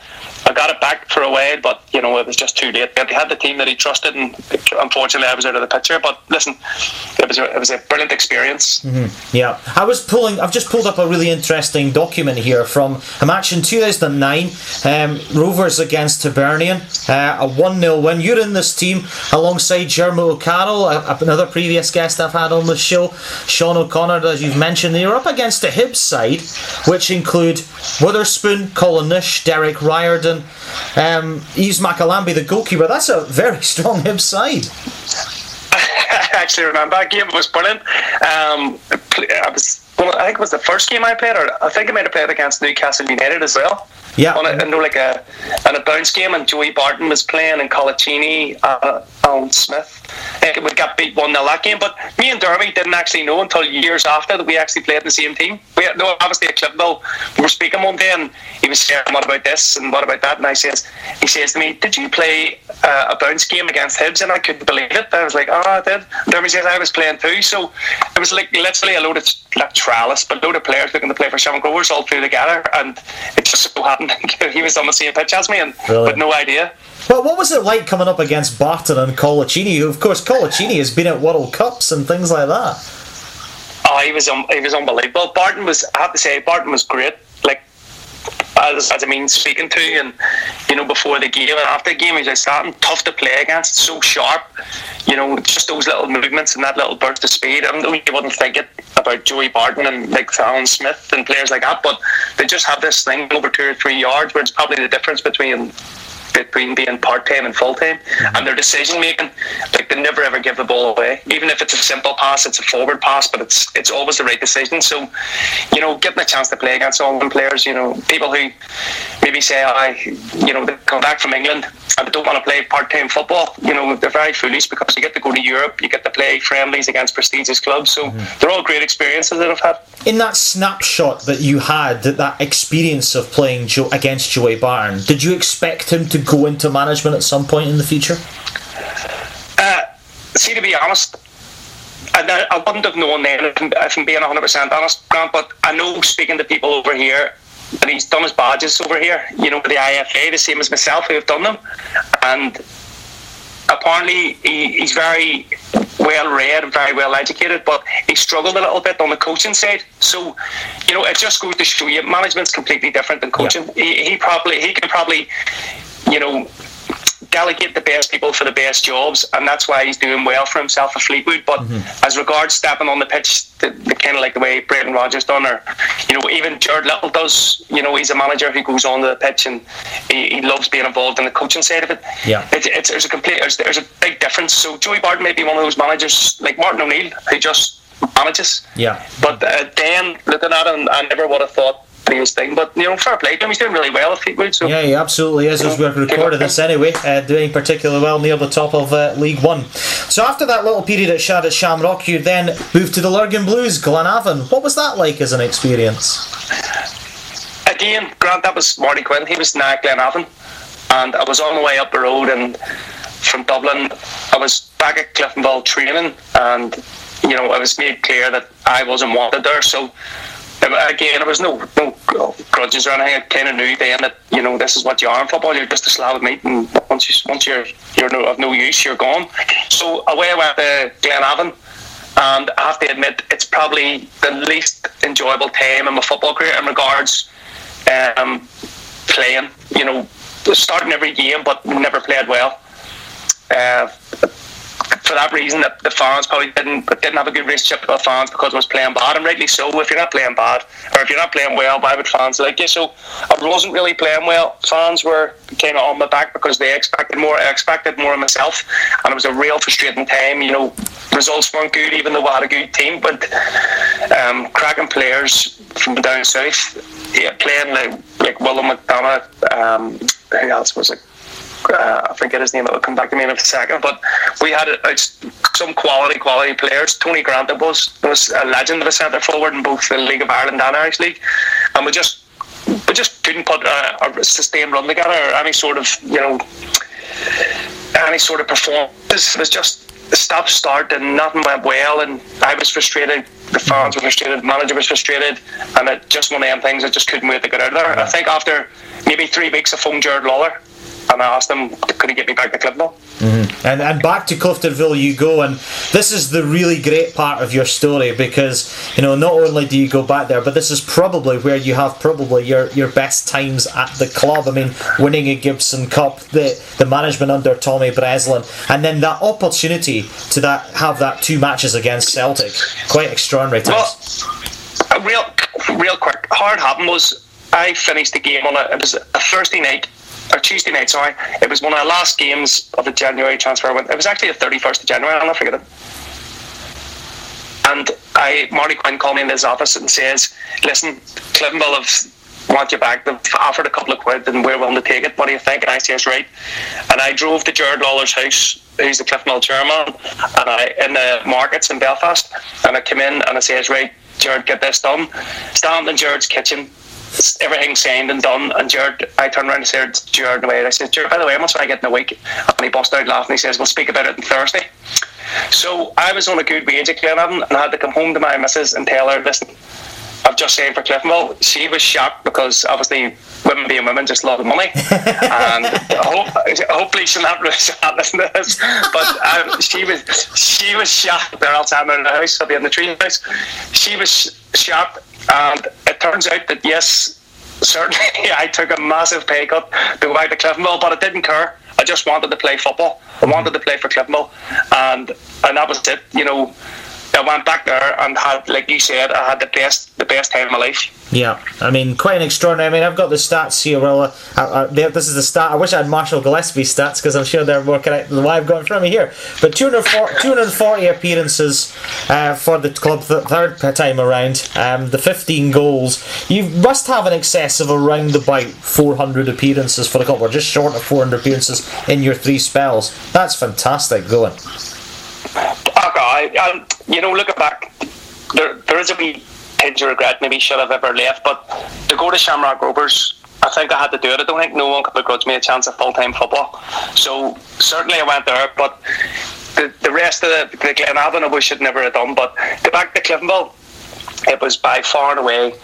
I got it back for a while, but you know, it was just too late. He had the team that he trusted, and unfortunately, I was out of the picture. But listen, it was a, it was a brilliant experience. Mm-hmm. Yeah, I was pulling. I've just pulled up a really interesting document here from a match in 2009, um, Rovers against Hibernian, uh, a one 0 win. You're in this team alongside Jeremy O'Connell, another previous guest I've had on the show, Sean O'Connor, as you've mentioned. You're up against a Hibs side, which include Wotherspoon, Colin Nish, Derek Riordan, um, Yves Ma-Kalambay, the goalkeeper. That's a very strong Hibs side. I actually remember that game. Was brilliant. Um, I was well, I think it was the first game I played, or I think I might have played against Newcastle United as well. Yeah. On a, know like a on a bounce game, and Joey Barton was playing, and Coloccini, uh, Alan Smith. I think we got beat one 0 that game. But me and Derby didn't actually know until years after that we actually played in the same team. We had, no, obviously at Cliftonville, we were speaking one day, and he was saying, "What about this and what about that?" And I says, he says to me, "Did you play uh, a bounce game against Hibs?" And I couldn't believe it. I was like, "Oh, I did." And Derby says, "I was playing too." So it was like literally a load of like trellis, but a load of players looking to play for Shamrock Rovers all through together, and it just so happened he was on the same pitch as me, and but no idea. Well, what was it like coming up against Barton and Coloccini? Who, of course, Coloccini has been at World Cups and things like that. Oh, he was um, he was unbelievable. Barton was, I have to say, Barton was great. Like as, as I mean, speaking to, you and you know, before the game and after the game, he's like starting tough to play against, so sharp. You know, just those little movements and that little burst of speed. I mean, you wouldn't think it about Joey Barton and like Alan Smith and players like that, but they just have this thing over two or three yards, where it's probably the difference between between being part time and full time, mm-hmm. and their decision making, like they never ever give the ball away. Even if it's a simple pass, it's a forward pass, but it's it's always the right decision. So, you know, getting a chance to play against all them players, you know, people who maybe say, I, you know, they come back from England and don't want to play part time football, you know, they're very foolish because you get to go to Europe, you get to play friendlies against prestigious clubs. So mm-hmm. they're all great experiences that I've had. In that snapshot that you had, that, that experience of playing Joe, against Joey Barton, did you expect him to go into management at some point in the future? Uh, see, to be honest, I, I wouldn't have known then if, if I'm being 100% honest, Grant, but I know speaking to people over here, and he's done his badges over here, you know, the IFA, the same as myself, who have done them. And apparently he, he's very well read and very well educated, but he struggled a little bit on the coaching side. So, you know, it just goes to show you management's completely different than coaching. Yeah. He, he probably he can probably, you know, delegate the best people for the best jobs, and that's why he's doing well for himself at Fleetwood. But mm-hmm. as regards stepping on the pitch, the, the kind of like the way Brendan Rodgers done, or you know, even Gerard Lyttle does. You know, he's a manager who goes on the pitch and he, he loves being involved in the coaching side of it. Yeah, it, it's there's a complete there's, there's a big difference. So Joey Barton may be one of those managers like Martin O'Neill who just manages. Yeah, but uh, then looking at him, I never would have thought his thing. But you know, fair play to him. He's doing really well at Fleetwood. So yeah, he absolutely is. As we're recording this anyway, uh, doing particularly well near the top of uh, League One. So after that little period at Shad at Shamrock, you then moved to the Lurgan Blues, Glenavon. What was that like as an experience? Again, Grant, that was Marty Quinn. He was now at Glenavon, and I was on the way up the road and from Dublin. I was back at Cliftonville training, and you know, it was made clear that I wasn't wanted there. So again, there was no no grudges or anything. I kind of knew then that you know this is what you are in football. You're just a slab of meat, and once you once you're you're no, of no use, you're gone. So away I went to Glenavon, and I have to admit it's probably the least enjoyable time in my football career in regards um, playing. You know, starting every game, but never played well. Uh, for that reason, that the fans probably didn't didn't have a good relationship with the fans because I was playing bad, and rightly so. If you're not playing bad, or if you're not playing well, why would fans like you? So I wasn't really playing well. Fans were kind of on my back because they expected more. I expected more of myself, and it was a real frustrating time. You know, results weren't good, even though we had a good team, but um, cracking players from down south, yeah, playing like like William McDonough. Um, who else was it? Uh, I forget his name. It will come back to me in a second. But we had uh, some quality, quality players. Tony Grant was was a legend of a centre forward in both the League of Ireland and Irish League, and we just we just couldn't put a, a sustained run together or any sort of you know any sort of performance. It was just stop start and nothing went well and I was frustrated the fans were frustrated the manager was frustrated and it just one of them things I just couldn't wait to get out of there I think after maybe three weeks I phoned Gerard Lawlor and I asked him, could he get me back to Cliftonville? Mm-hmm. And, and back to Cliftonville you go, and this is the really great part of your story because you know not only do you go back there, but this is probably where you have probably your, your best times at the club. I mean, winning a Gibson Cup, the the management under Tommy Breslin, and then that opportunity to that have that two matches against Celtic, quite extraordinary times. Well, real real quick, hard happened was I finished the game on a it was a Thursday night or Tuesday night, sorry. It was one of the last games of the January transfer window. It was actually the 31st of January, I'll never forget it. And I, Marty Quinn called me in his office and says, listen, Cliftonville have want you back. They've offered a couple of quid and we're willing to take it. What do you think? And I says, right. And I drove to Gerard Lawlor's house, who's the Cliftonville chairman, and I in the markets in Belfast. And I come in and I says, right, Gerard, get this done. Stand in Gerard's kitchen everything signed and done. And Jared, I turned around and said Gerard Wade, I said, Jared, by the way, how much I get in a week? And he busted out laughing. He says, we'll speak about it on Thursday. So I was on a good wage at Glenavon and I had to come home to my missus and tell her, listen, I've just signed for Cliftonville. She was shocked because obviously women being women just love money, and hope, hopefully she'll not, she'll not listen to this. But um, she was she was shocked. There else I'm in the house. I'll be in the tree house. She was shocked and it turns out that yes, certainly I took a massive pay cut to go back to Cliftonville, but I didn't care. I just wanted to play football. I wanted to play for Cliftonville, and and that was it. You know, I went back there and had, like you said, I had the best the best time of my life. Yeah, I mean, quite an extraordinary. I mean, I've got the stats here. Well, uh, this is the stat. I wish I had Marshall Gillespie's stats because I'm sure they're more correct than what I've got in front of me here. But 240, 240 appearances uh, for the club th- third time around. Um, the 15 goals. You must have an excess of around about 400 appearances for the club, or just short of 400 appearances in your three spells. That's fantastic going. Okay, um, you know, looking back, there, there is a wee tinge of regret. Maybe should I have ever left, but to go to Shamrock Rovers, I think I had to do it. I don't think no one could begrudge me a chance at full time football. So certainly I went there, but the, the rest of the, the Glenavon I wish I'd never have done. But to back to Cliftonville, it was by far and away.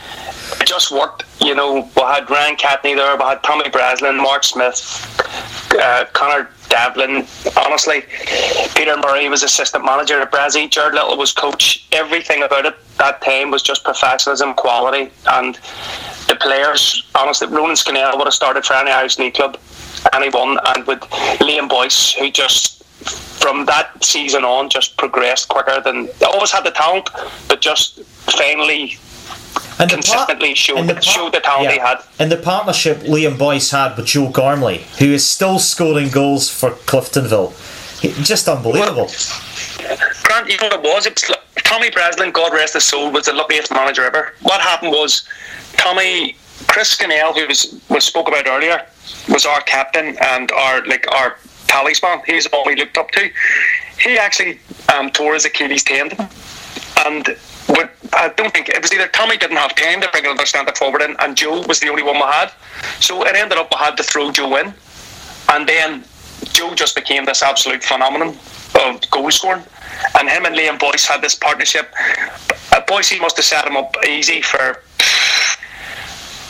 It just worked. You know, we had Ryan Catney there, we had Tommy Breslin, Mark Smith, uh, Conor Devlin. Honestly, Peter Murray was assistant manager at Brazil. Gerard Lyttle was coach. Everything about it that time was just professionalism, quality, and the players. Honestly, Ronan Scannell would have started for any Irish League club, anyone, and with Liam Boyce, who just from that season on just progressed quicker than always had the talent, but just finally and consistently par- showed, the par- showed the talent yeah. he had. And the partnership Liam Boyce had with Joe Gormley, who is still scoring goals for Cliftonville. Just unbelievable. Well, Grant, you know what it was? It was Tommy Breslin, God rest his soul, was the luckiest manager ever. What happened was Tommy Chris Scannell, who was, was spoke about earlier, was our captain and our like our talisman. He's all we looked up to. He actually um, tore his Achilles tendon, and would, I don't think it was either Tommy didn't have time to bring another centre forward in, and Joe was the only one we had. So it ended up we had to throw Joe in, and then Joe just became this absolute phenomenon of goal scoring. and him and Liam Boyce had this partnership. Uh, Boyce must have set him up easy for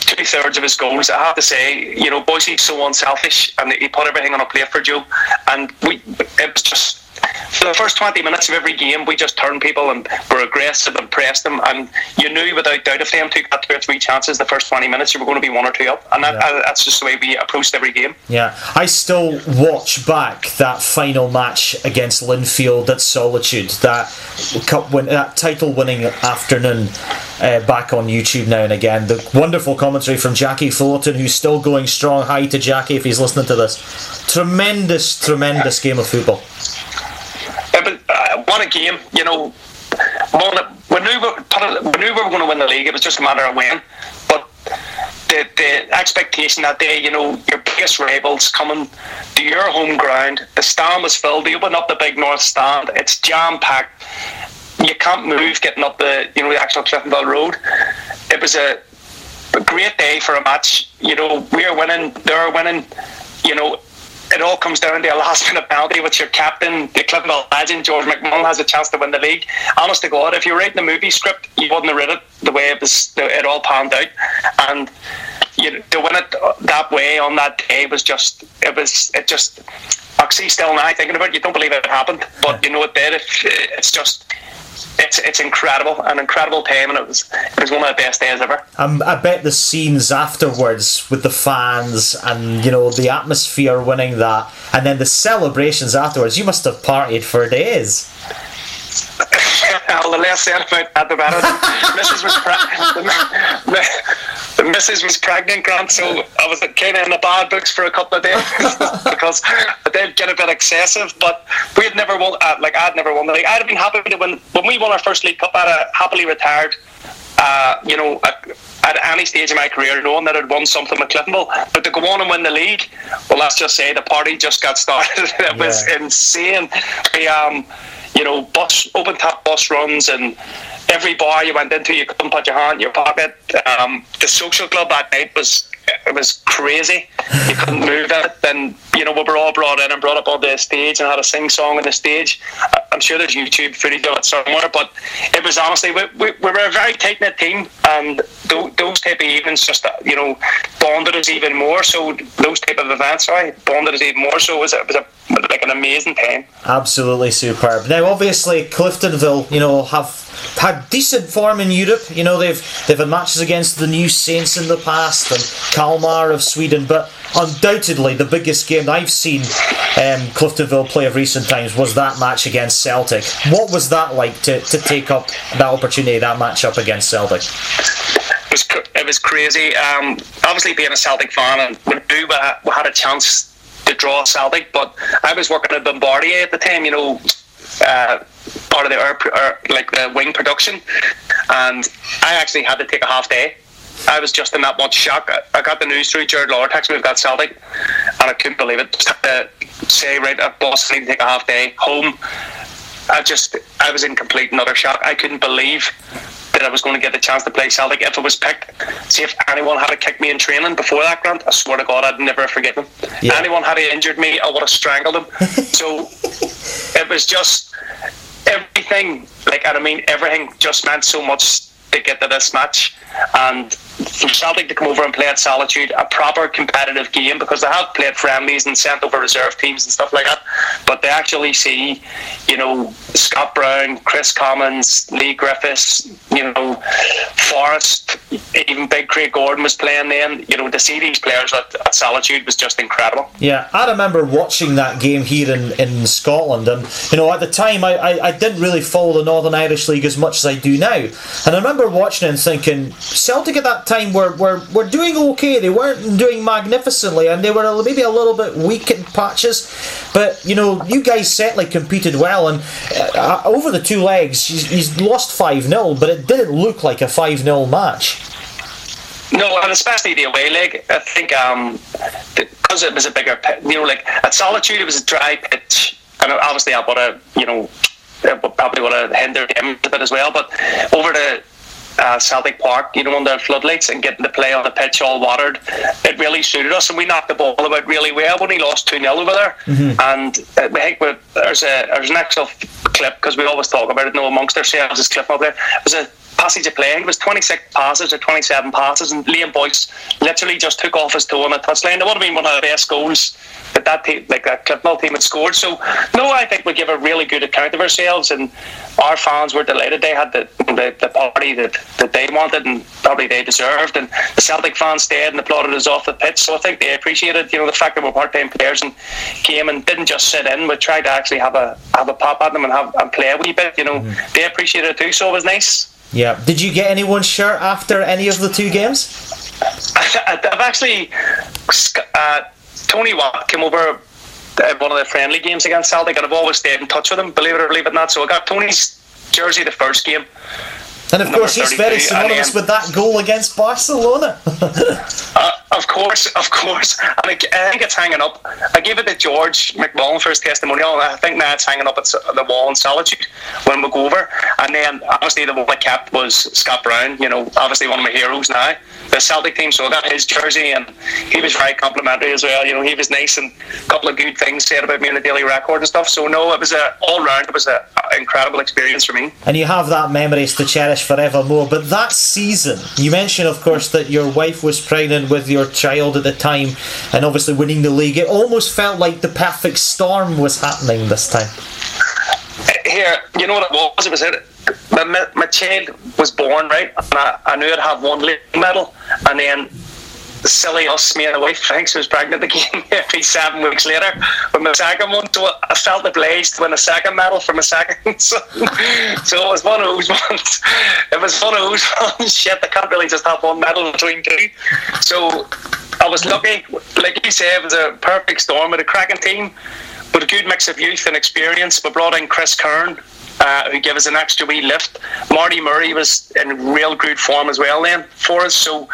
two thirds of his goals. I have to say, you know, Boyce's so unselfish, and he put everything on a plate for Joe, and we it was just for the first 20 minutes of every game, we just turned people and were aggressive and pressed them. And you knew without doubt if them took that two or three chances the first 20 minutes, you were going to be one or two up. And that, yeah. uh, that's just the way we approached every game. Yeah. I still watch back that final match against Linfield at Solitude, that cup win, that title winning afternoon. Uh, back on YouTube now and again. The wonderful commentary from Jackie Fullerton, who's still going strong. Hi to Jackie if he's listening to this. Tremendous, tremendous game of football what uh, a game! You know, we knew we knew we were going to win the league. It was just a matter of when. But the the expectation that day, you know, your biggest rivals coming to your home ground. The stand was filled. They opened up the big north stand. It's jam packed. You can't move getting up the you know the actual Cliftonville Road. It was a, a great day for a match. You know, we are winning. They're winning. You know, it all comes down to a last minute penalty which your captain, the Cliftonville legend, George McMullan, has a chance to win the league. Honest to God, if you were writing the movie script, you wouldn't have read it the way it was. It all panned out, and you know to win it that way on that day was just. It was. It just. Actually, still now thinking about it, you don't believe it happened, but you know it did. It, it's just it's it's incredible, an incredible time, and it was it was one of the best days ever. Um, I bet the scenes afterwards with the fans and you know the atmosphere winning that, and then the celebrations afterwards. You must have partied for days. well, the less said about that, the better. Mrs. was the, missus was pregnant, Grant, so I was kind of in the bad books for a couple of days because I did get a bit excessive. But we had never won, uh, like I'd never won the league. I'd have been happy to win when we won our first league cup. I'd have happily retired. Uh, you know, at any stage of my career, knowing that I'd won something with Cliftonville, but to go on and win the league, well, let's just say the party just got started. it yeah. was insane. We um you know, bus open top bus runs and every bar you went into, you couldn't put your hand in your pocket. Um, the social club that night was it was crazy. You couldn't move it. Then you know we were all brought in and brought up on the stage and had a sing song on the stage. I'm sure there's YouTube footage of it somewhere, but it was honestly we, we, we were a very tight knit team, and those type of events just you know bonded us even more. So those type of events, sorry, bonded us even more. So it was a, it was a like an amazing time. Absolutely superb. Now, obviously, Cliftonville, you know, have had decent form in Europe. You know, they've they've had matches against the New Saints in the past and Kalmar of Sweden, but undoubtedly the biggest game I've seen um, Cliftonville play of recent times was that match against Celtic. What was that like to, to take up that opportunity, that match up against Celtic? Was, it was crazy. Um, obviously, being a Celtic fan, and we knew we had a chance to draw Celtic, but I was working at Bombardier at the time, you know, uh, part of the air, air, like the wing production, and I actually had to take a half day. I was just in that much shock. I got the news through Jared Lawlor texted me we've got Celtic, and I couldn't believe it. Just had to say, right, at boss, I need to take a half day home. I just, I was in complete and utter shock. I couldn't believe that I was going to get the chance to play Celtic if it was picked. See, if anyone had to kick me in training before that, Grant, I swear to God, I'd never forget them. Yeah. Anyone had injured me, I would have strangled them. so it was just everything, like, I mean, everything just meant so much to get to this match. And for Celtic to come over and play at Solitude, a proper competitive game, because they have played friendlies and sent over reserve teams and stuff like that. But they actually see, you know, Scott Brown, Kris Commons, Leigh Griffiths, you know, Forrest, even Big Craig Gordon was playing then. You know, to see these players at, at Solitude was just incredible. Yeah, I remember watching that game here in, in Scotland, and, you know, at the time I, I, I didn't really follow the Northern Irish League as much as I do now. And I remember watching and thinking, Celtic at that time were, were, were doing okay. They weren't doing magnificently, and they were maybe a little bit weak in patches. But you know, you guys certainly competed well, and uh, over the two legs, he's, lost five 0 but it didn't look like a five 0 match. No, and especially the away leg. I think um, because it was a bigger, pit, you know, like at Solitude, it was a dry pitch, and obviously I would have, you know, probably would have hindered him a bit as well. But over the uh, Celtic Park, you know, under floodlights and getting the play on the pitch all watered. It really suited us, and we knocked the ball about really well. We only lost 2 0 over there. Mm-hmm. And uh, I think there's, a, there's an actual clip, because we always talk about it, you know, amongst ourselves, this clip up there. It was a passage of play. It was 26 passes or 27 passes, and Liam Boyce literally just took off his toe on a touchline. It would have been one of the best goals that that team, like that Cliftonville team, had scored. So, no, I think we give a really good account of ourselves, and our fans were delighted. They had the, the, the party that, that they wanted and probably they deserved, and the Celtic fans stayed and applauded us off the pitch. So I think they appreciated, you know, the fact that we're part-time players and came and didn't just sit in. We tried to actually have a have a pop at them and have and play a wee bit. You know, mm-hmm. they appreciated it too. So it was nice. Yeah. Did you get anyone's shirt after any of the two games? I've actually. Uh, Tony Watt came over at one of the friendly games against Celtic, and I've always stayed in touch with him, believe it or believe it not. So I got Tony's jersey the first game. And of course, he's very synonymous with that goal against Barcelona. uh, of course, of course. And I, I, think it's hanging up. I gave it to George McMullan for his testimonial, and oh, I think now it's hanging up at the wall in Solitude when we go over. And then, obviously, the one I kept was Scott Brown, you know, obviously one of my heroes now. The Celtic team, so I got his jersey, and he was very complimentary as well. You know, he was nice and a couple of good things said about me in the Daily Record and stuff. So, no, it was a all round, it was an incredible experience for me. And you have that memories to cherish forevermore. But that season, you mentioned, of course, that your wife was pregnant with your child at the time, and obviously winning the league. It almost felt like the perfect storm was happening this time. Here, you know what it was? It was it. My, my child was born right, and I, I knew I'd have one league medal, and then silly us, me and the wife, thanks, was pregnant again maybe seven weeks later with my second one. So I felt obliged to win a second medal for my second son. so it was one of those ones. It was one of those ones. Shit, I can't really just have one medal between two. So I was lucky. Like you said, it was a perfect storm with a cracking team, with a good mix of youth and experience. We brought in Chris Kern uh, who gave us an extra wee lift. Marty Murray was in real good form as well then for us, so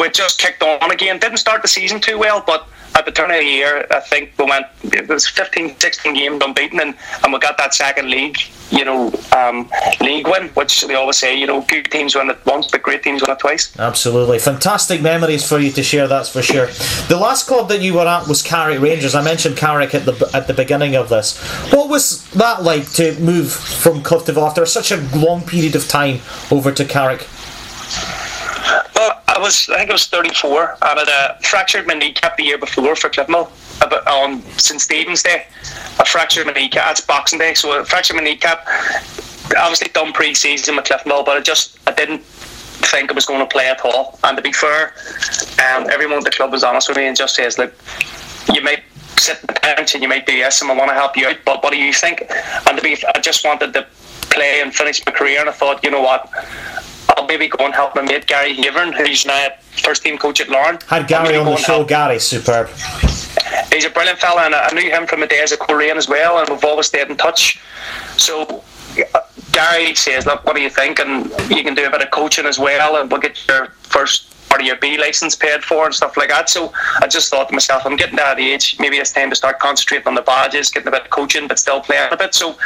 we just kicked on again. Didn't start the season too well, but at the turn of the year, I think we went, it was 15, 16 games unbeaten, and, and we got that second league, you know, um, league win, which they always say, you know, good teams win it once, but great teams win it twice. Absolutely. Fantastic memories for you to share, that's for sure. The last club that you were at was Carrick Rangers. I mentioned Carrick at the at the beginning of this. What was that like to move from Clifton after such a long period of time over to Carrick? I was, I think I was 34. I had a fractured my kneecap the year before for Cliftonville on St Stephen's Day. I fractured my kneecap. It's Boxing Day, so I fractured my kneecap. Obviously done pre-season with Cliftonville, but I just I didn't think I was going to play at all. And to be fair, um, everyone at the club was honest with me and just says, look, you might sit the bench and you might do this, and I want to help you out. But what do you think? And to be, I just wanted to play and finish my career, and I thought, you know what, maybe go and help my mate Gary Haveron, who's now first team coach at Larne. Had Gary on the show. Gary, superb. He's a brilliant fella, and I knew him from the days of Coleraine as well, and we've always stayed in touch. So uh, Gary says, "Look, what do you think?" And you can do a bit of coaching as well, and we'll get your first part of your B license paid for and stuff like that. So I just thought to myself, I'm getting to that age. Maybe it's time to start concentrating on the badges, getting a bit of coaching, but still playing a bit. So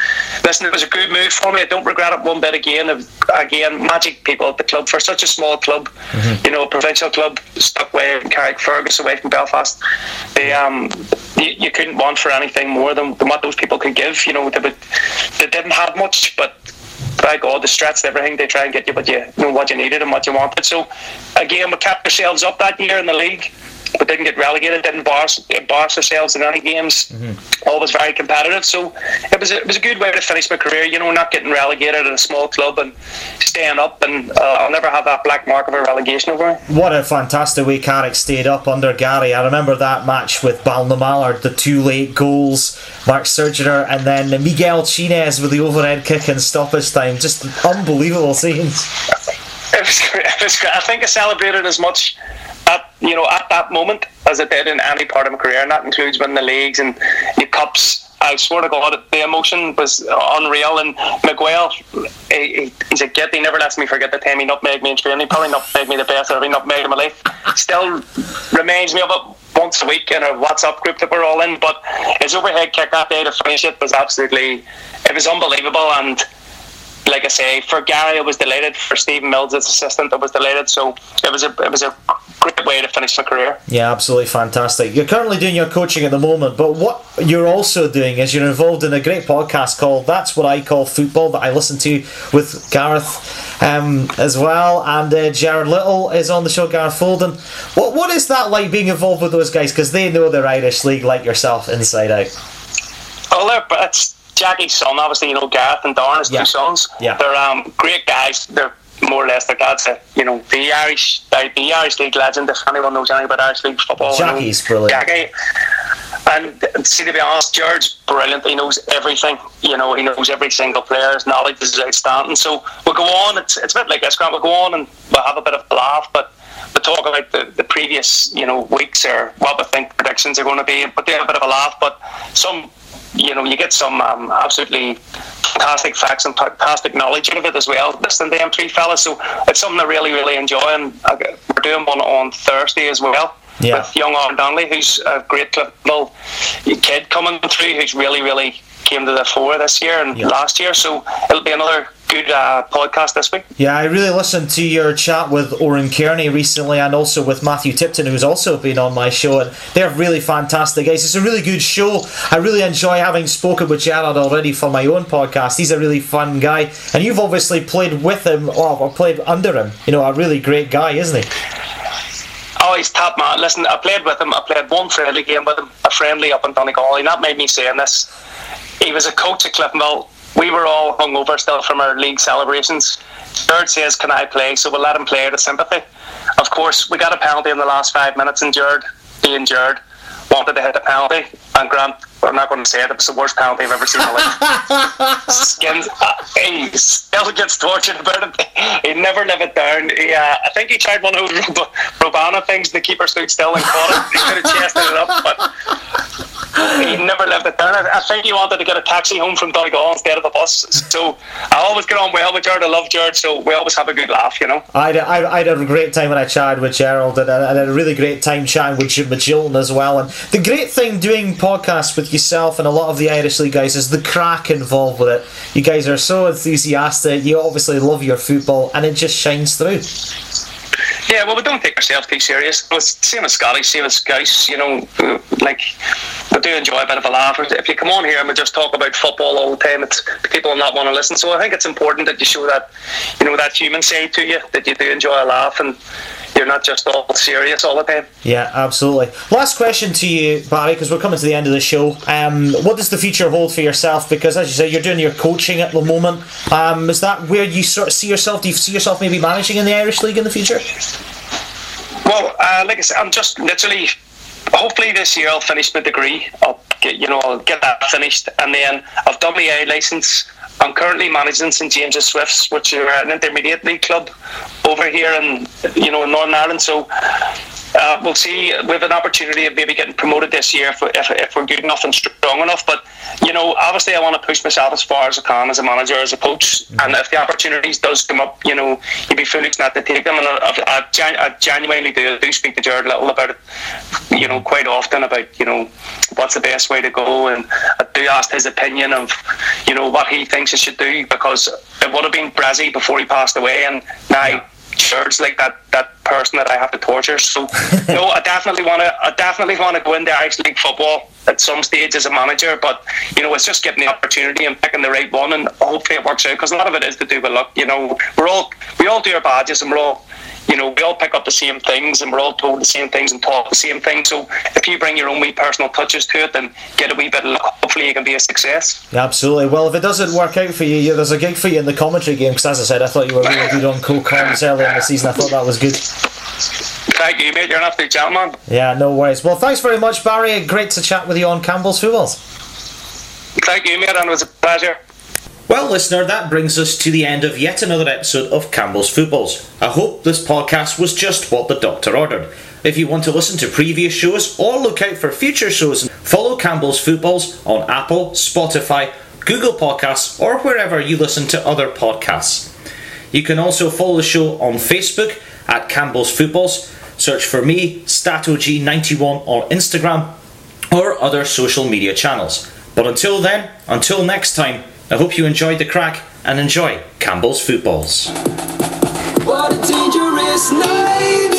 listen, it was a good move for me. I don't regret it one bit again. Again, magic people at the club for such a small club, mm-hmm. you know, a provincial club stuck away in Carrickfergus away from Belfast. They um you, you couldn't want for anything more than, than what those people could give. You know, they, would, they didn't have much, but by God, they stretched everything. They try and get you what you, you know what you needed and what you wanted. So again, we kept ourselves up that year in the league but didn't get relegated, didn't boss, embarrass ourselves in any games. Mm-hmm. Always very competitive. So it was a, it was a good way to finish my career. You know, not getting relegated at a small club and staying up, and uh, I'll never have that black mark of a relegation over me. What a fantastic way Carrick stayed up under Gary. I remember that match with Ballinamallard, the two late goals, Mark Surgenor, and then Miguel Chines with the overhead kick and stoppage time. Just unbelievable scenes. It was, it was, I think I celebrated as much at you know at that moment as I did in any part of my career, and that includes winning the leagues and the cups. I swear to God, the emotion was unreal. And Miguel, he, he's a git. He never lets me forget the time he nutmegged me in training. He probably nutmegged me the best I've ever nutmegged in my life. Still reminds me of it once a week in a WhatsApp group that we're all in. But his overhead kick that day to finish it was absolutely, it was unbelievable. And like I say, for Gary, it was delighted. For Stephen Mills, as assistant, it was delighted. So it was a it was a great way to finish my career. Yeah, absolutely fantastic. You're currently doing your coaching at the moment, but what you're also doing is you're involved in a great podcast called "That's What I Call Football" that I listen to with Gareth um, as well, and uh, Gerard Lyttle is on the show. Gareth Fullerton. What what is that like being involved with those guys? Because they know their Irish league like yourself inside out. Oh, they're, it's Jackie's son, obviously, you know, Gareth and Darren, his Yeah. two sons. Yeah. They're um, great guys. They're more or less their dad's, a, you know, the Irish, the, the Irish League legend. If anyone knows anything about Irish League football, you know, Jackie's brilliant. Jackie. And see, to be honest, George's brilliant. He knows everything. You know, he knows every single player. His knowledge is outstanding. So we'll go on. It's, it's a bit like this, Grant. We'll go on and we'll have a bit of a laugh, but we'll talk about the, the previous, you know, weeks or what we think predictions are going to be. But they have a bit of a laugh. But some, you know, you get some um, absolutely fantastic facts and fantastic knowledge out of it as well. Listening to them three fellas, so it's something I really, really enjoy. And we're doing one on Thursday as well Yeah. with young Aaron Donnelly, who's a great little kid coming through, who's really, really came to the fore this year and Yeah. last year. So it'll be another good uh, podcast this week. Yeah, I really listened to your chat with Oren Kearney recently and also with Matthew Tipton, who's also been on my show, and they're really fantastic guys. It's a really good show. I really enjoy having spoken with Gerard already for my own podcast. He's a really fun guy, and you've obviously played with him or, or played under him. You know, a really great guy, isn't he? Oh, he's top man. Listen, I played with him. I played one friendly game with him, a friendly up in Donegal, and that made me saying this. He was a coach at Cliftonville. We were all hungover still from our league celebrations. Jared says, Can I play? So we'll let him play out of sympathy. Of course, we got a penalty in the last five minutes, and Jared, being wanted to hit a penalty. And Grant, I'm not going to say it, it was the worst penalty I've ever seen in my life. Skins, uh, he still gets tortured about it. He never live it down. He, uh, I think he tried one of those Rob- Robana things. The keeper stood still and caught it. He could have chested it up, but he never lived it down. I, think he wanted to get a taxi home from Donegal instead of a bus. So I always get on well with Jared. I love Jared, so we always have a good laugh, you know. I had, I, I had a great time when I chatted with Gerald, and I had a really great time chatting with Jim Magilton as well. And the great thing doing podcasts with yourself and a lot of the Irish League guys is the crack involved with it. You guys are so enthusiastic. You obviously love your football, and it just shines through. Yeah, well, we don't take ourselves too serious. It's same as Scotty, same as Scouse, you know, uh, like, we do enjoy a bit of a laugh. If you come on here and we just talk about football all the time, it's people will not want to listen. So I think it's important that you show that, you know, that human side to you, that you do enjoy a laugh and you're not just all serious all the time. Yeah, absolutely. Last question to you, Barry, because we're coming to the end of the show. Um, what does the future hold for yourself? Because as you say, you're doing your coaching at the moment. Um, is that where you sort of see yourself? Do you see yourself maybe managing in the Irish League in the future? Well, uh, like I said, I'm just literally. Hopefully this year I'll finish my degree. I'll get you know I'll get that finished, and then I've done my A license. I'm currently managing St James's Swifts, which are an intermediate league club over here in you know in Northern Ireland. So uh, we'll see. We have an opportunity of maybe getting promoted this year if, if, if we're good enough and strong enough. But you know, obviously, I want to push myself as far as I can as a manager, as a coach. And if the opportunities does come up, you know, you'd be foolish not to take them. And I, I, I, genuinely do, do speak to Gerard Lyttle about it. You know, quite often about you know what's the best way to go, and I do ask his opinion of you know what he thinks I should do because it would have been Brazzy before he passed away, and now. Jared's like that that person that I have to torture. So no, I definitely want to. I definitely want to go in into Irish League football at some stage as a manager. But you know, it's just getting the opportunity and picking the right one, and hopefully it works out. Because a lot of it is to do with luck. You know, we're all we all do our badges, and we're all. You know, we all pick up the same things and we're all told the same things and taught the same things. So if you bring your own wee personal touches to it then get a wee bit of luck, hopefully you can be a success. Absolutely. Well, if it doesn't work out for you, yeah, there's a gig for you in the commentary game. Because as I said, I thought you were really good on co-comms earlier in the season. I thought that was good. Thank you, mate. You're an absolute gentleman. Yeah, no worries. Well, thanks very much, Barry. Great to chat with you on Campbell's Footballs. Thank you, mate, and it was a pleasure. Well, listener, that brings us to the end of yet another episode of Campbell's Footballs. I hope this podcast was just what the doctor ordered. If you want to listen to previous shows or look out for future shows, follow Campbell's Footballs on Apple, Spotify, Google Podcasts, or wherever you listen to other podcasts. You can also follow the show on Facebook at Campbell's Footballs. Search for me, StatOG91 on Instagram or other social media channels. But until then, until next time, I hope you enjoyed the crack and enjoy Campbell's Footballs. What a dangerous night.